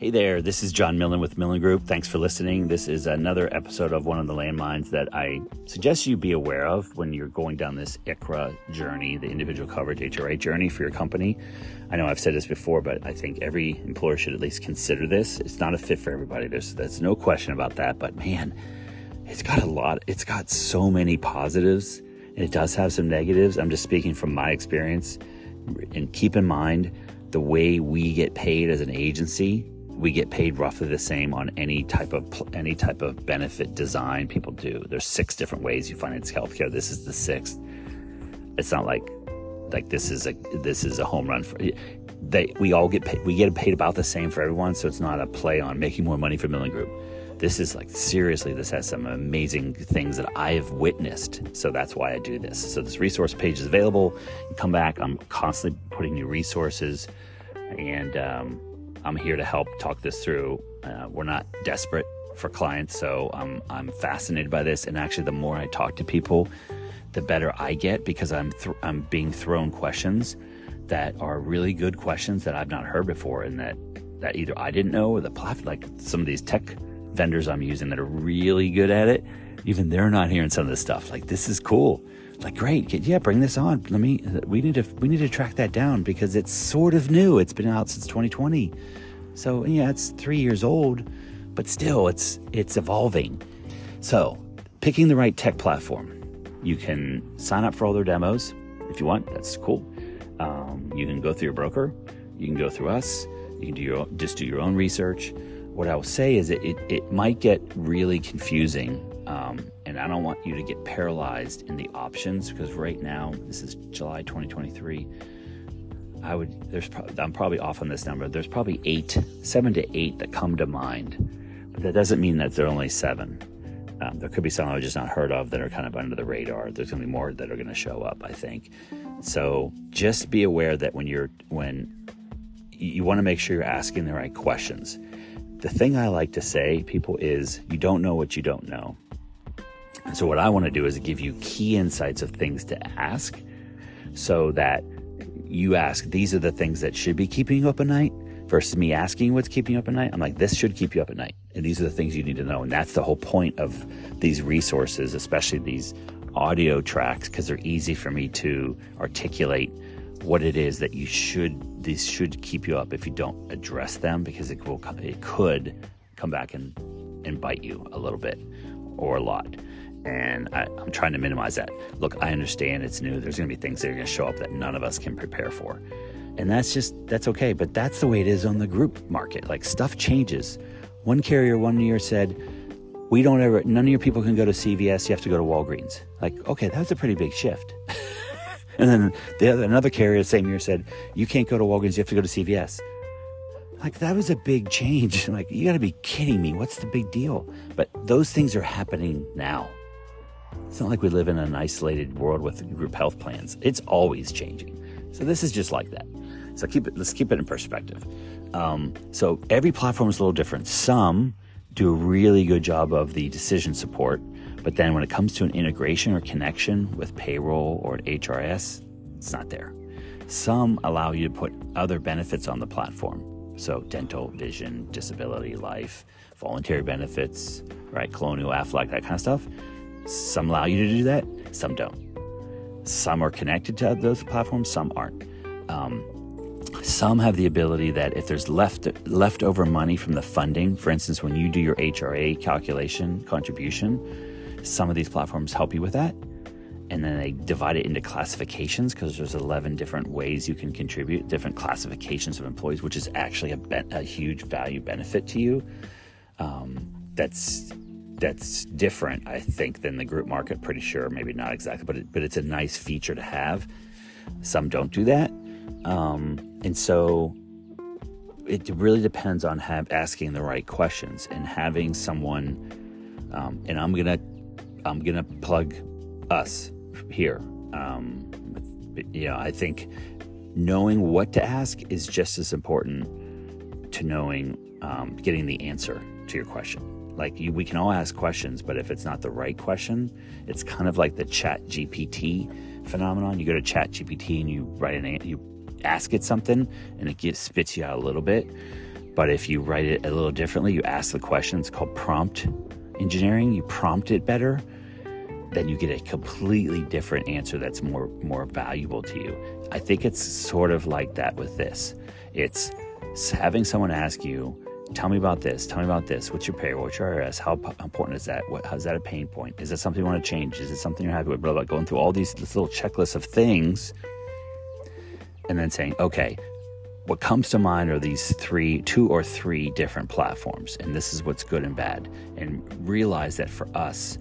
Hey there, this is John Millen with Millen Group. Thanks for listening. This is another episode of one of the landmines that I suggest you be aware of when you're going down this ICHRA journey, the individual coverage HRA journey for your company. I know I've said this before, but I think every employer should at least consider this. It's not a fit for everybody. There's, there's no question about that, but man, it's got a lot, it's got so many positives and it does have some negatives. I'm just speaking from my experience. And keep in mind the way we get paid as an agency we get paid roughly the same on any type of any type of benefit design people do. There's six different ways you finance healthcare. This is the sixth. It's not like like this is a this is a home run for they we all get paid, we get paid about the same for everyone. So it's not a play on making more money for Millen Group. This is like seriously, this has some amazing things that I have witnessed. So that's why I do this. So this resource page is available. You come back. I'm constantly putting new resources, and um, I'm here to help talk this through. Uh, we're not desperate for clients, so I'm I'm fascinated by this. And actually, the more I talk to people, the better I get because I'm th- I'm being thrown questions that are really good questions that I've not heard before, and that that either I didn't know or the platform, like some of these tech vendors I'm using that are really good at it, even they're not hearing some of this stuff. Like this is cool. Like great, yeah, bring this on. Let me. We need to we need to track that down because it's sort of new. It's been out since 2020, so yeah, it's three years old, but still, it's it's evolving. So, picking the right tech platform, you can sign up for all their demos if you want. That's cool. Um, you can go through your broker. You can go through us. You can do your just do your own research what I will say is it, it, it might get really confusing. Um, and I don't want you to get paralyzed in the options because right now, this is July 2023. I would, there's, pro- I'm probably off on this number. There's probably eight, seven to eight that come to mind, but that doesn't mean that there are only seven. Um, there could be some I've just not heard of that are kind of under the radar. There's going to be more that are going to show up, I think. So just be aware that when you're, when you want to make sure you're asking the right questions the thing I like to say, people, is you don't know what you don't know. So, what I want to do is give you key insights of things to ask so that you ask, these are the things that should be keeping you up at night versus me asking what's keeping you up at night. I'm like, this should keep you up at night. And these are the things you need to know. And that's the whole point of these resources, especially these audio tracks, because they're easy for me to articulate what it is that you should these should keep you up if you don't address them because it will it could come back and and bite you a little bit or a lot and I, am trying to minimize that look i understand it's new there's going to be things that are going to show up that none of us can prepare for and that's just that's okay but that's the way it is on the group market like stuff changes one carrier one year said we don't ever none of your people can go to cvs you have to go to walgreens like okay that was a pretty big shift And then the other, another carrier the same year said, you can't go to Walgreens, you have to go to CVS. Like that was a big change. I'm like you got to be kidding me. What's the big deal? But those things are happening now. It's not like we live in an isolated world with group health plans. It's always changing. So this is just like that. So keep it. Let's keep it in perspective. Um, so every platform is a little different. Some do a really good job of the decision support but then when it comes to an integration or connection with payroll or HRIS, it's not there. Some allow you to put other benefits on the platform. So dental, vision, disability, life, voluntary benefits, right? Colonial, Aflac, that kind of stuff. Some allow you to do that, some don't. Some are connected to those platforms, some aren't. Um, some have the ability that if there's left leftover money from the funding, for instance, when you do your HRA calculation contribution, some of these platforms help you with that. And then they divide it into classifications because there's 11 different ways you can contribute, different classifications of employees, which is actually a, be- a huge value benefit to you. Um, that's that's different, I think, than the group market. Pretty sure, maybe not exactly, but it, but it's a nice feature to have. Some don't do that, um, and so it really depends on have, asking the right questions and having someone. Um, and I'm gonna I'm gonna plug us here. Um, you know, I think knowing what to ask is just as important to knowing um, getting the answer to your question. Like you, we can all ask questions, but if it's not the right question, it's kind of like the Chat GPT phenomenon. You go to Chat GPT and you write an you ask it something, and it gives spits you out a little bit But if you write it a little differently, you ask the question, it's called prompt engineering, you prompt it better, then you get a completely different answer that's more more valuable to you. I think it's sort of like that with this. It's having someone ask you, tell me about this, tell me about this, what's your pay, what's your IRS, how important is that, what, is that a pain point, is that something you want to change, is it something you're happy with, blah, blah, going through all these little checklists of things, and then saying, okay, what comes to mind are these three, two or three different platforms, and this is what's good and bad, and realize that for us,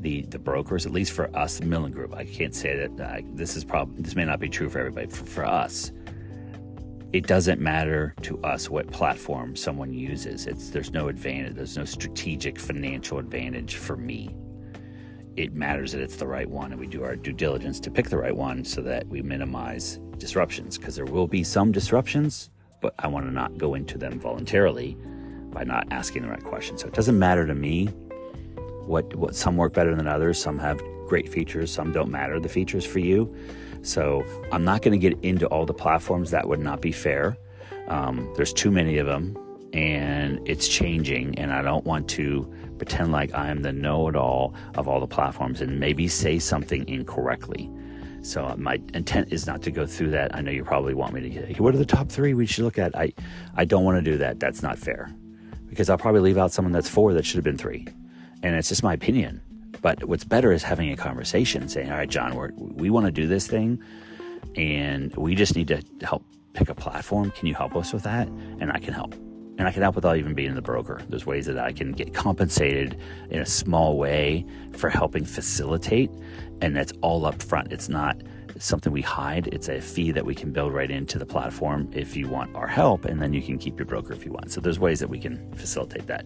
the the brokers, at least for us, the Millen Group, I can't say that uh, this is probably this may not be true for everybody. For, for us, it doesn't matter to us what platform someone uses. It's there's no advantage. There's no strategic financial advantage for me. It matters that it's the right one, and we do our due diligence to pick the right one so that we minimize disruptions because there will be some disruptions, but I want to not go into them voluntarily by not asking the right question. So it doesn't matter to me what what some work better than others. Some have great features, some don't matter the features for you. So I'm not going to get into all the platforms. That would not be fair. Um, there's too many of them, and it's changing. And I don't want to pretend like I am the know-it-all of all the platforms and maybe say something incorrectly. So uh, my intent is not to go through that. I know you probably want me to get what are the top three we should look at. I I don't want to do that. That's not fair because I'll probably leave out someone that's four that should have been three, and it's just my opinion. But what's better is having a conversation, saying, "All right, John, we're, we want to do this thing, and we just need to help pick a platform. Can you help us with that?" And I can help and I can help without even being the broker. There's ways that I can get compensated in a small way for helping facilitate, and that's all up front. It's not something we hide. It's a fee that we can build right into the platform if you want our help, and then you can keep your broker if you want. So there's ways that we can facilitate that.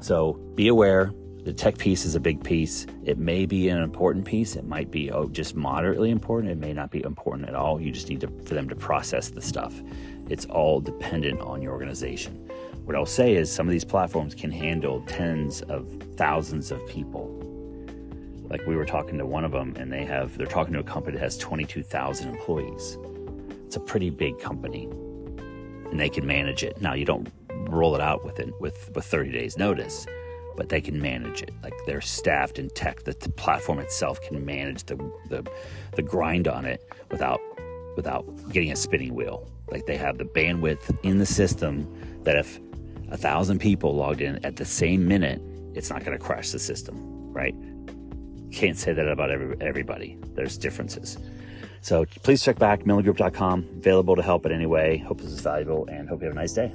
So be aware. The tech piece is a big piece. It may be an important piece. It might be oh, just moderately important. It may not be important at all. You just need to, for them to process the stuff. It's all dependent on your organization. What I'll say is some of these platforms can handle tens of thousands of people. Like we were talking to one of them, and they have they're talking to a company that has 22,000 employees. It's a pretty big company, and they can manage it. Now you don't roll it out with it with with 30 days notice, but they can manage it. Like they're staffed in tech. The, the platform itself can manage the, the the grind on it without without getting a spinning wheel. Like they have the bandwidth in the system that if a thousand people logged in at the same minute, it's not going to crash the system, right? Can't say that about every, everybody. There's differences. So please check back, millengroup.com, available to help in any way. Hope this is valuable and hope you have a nice day.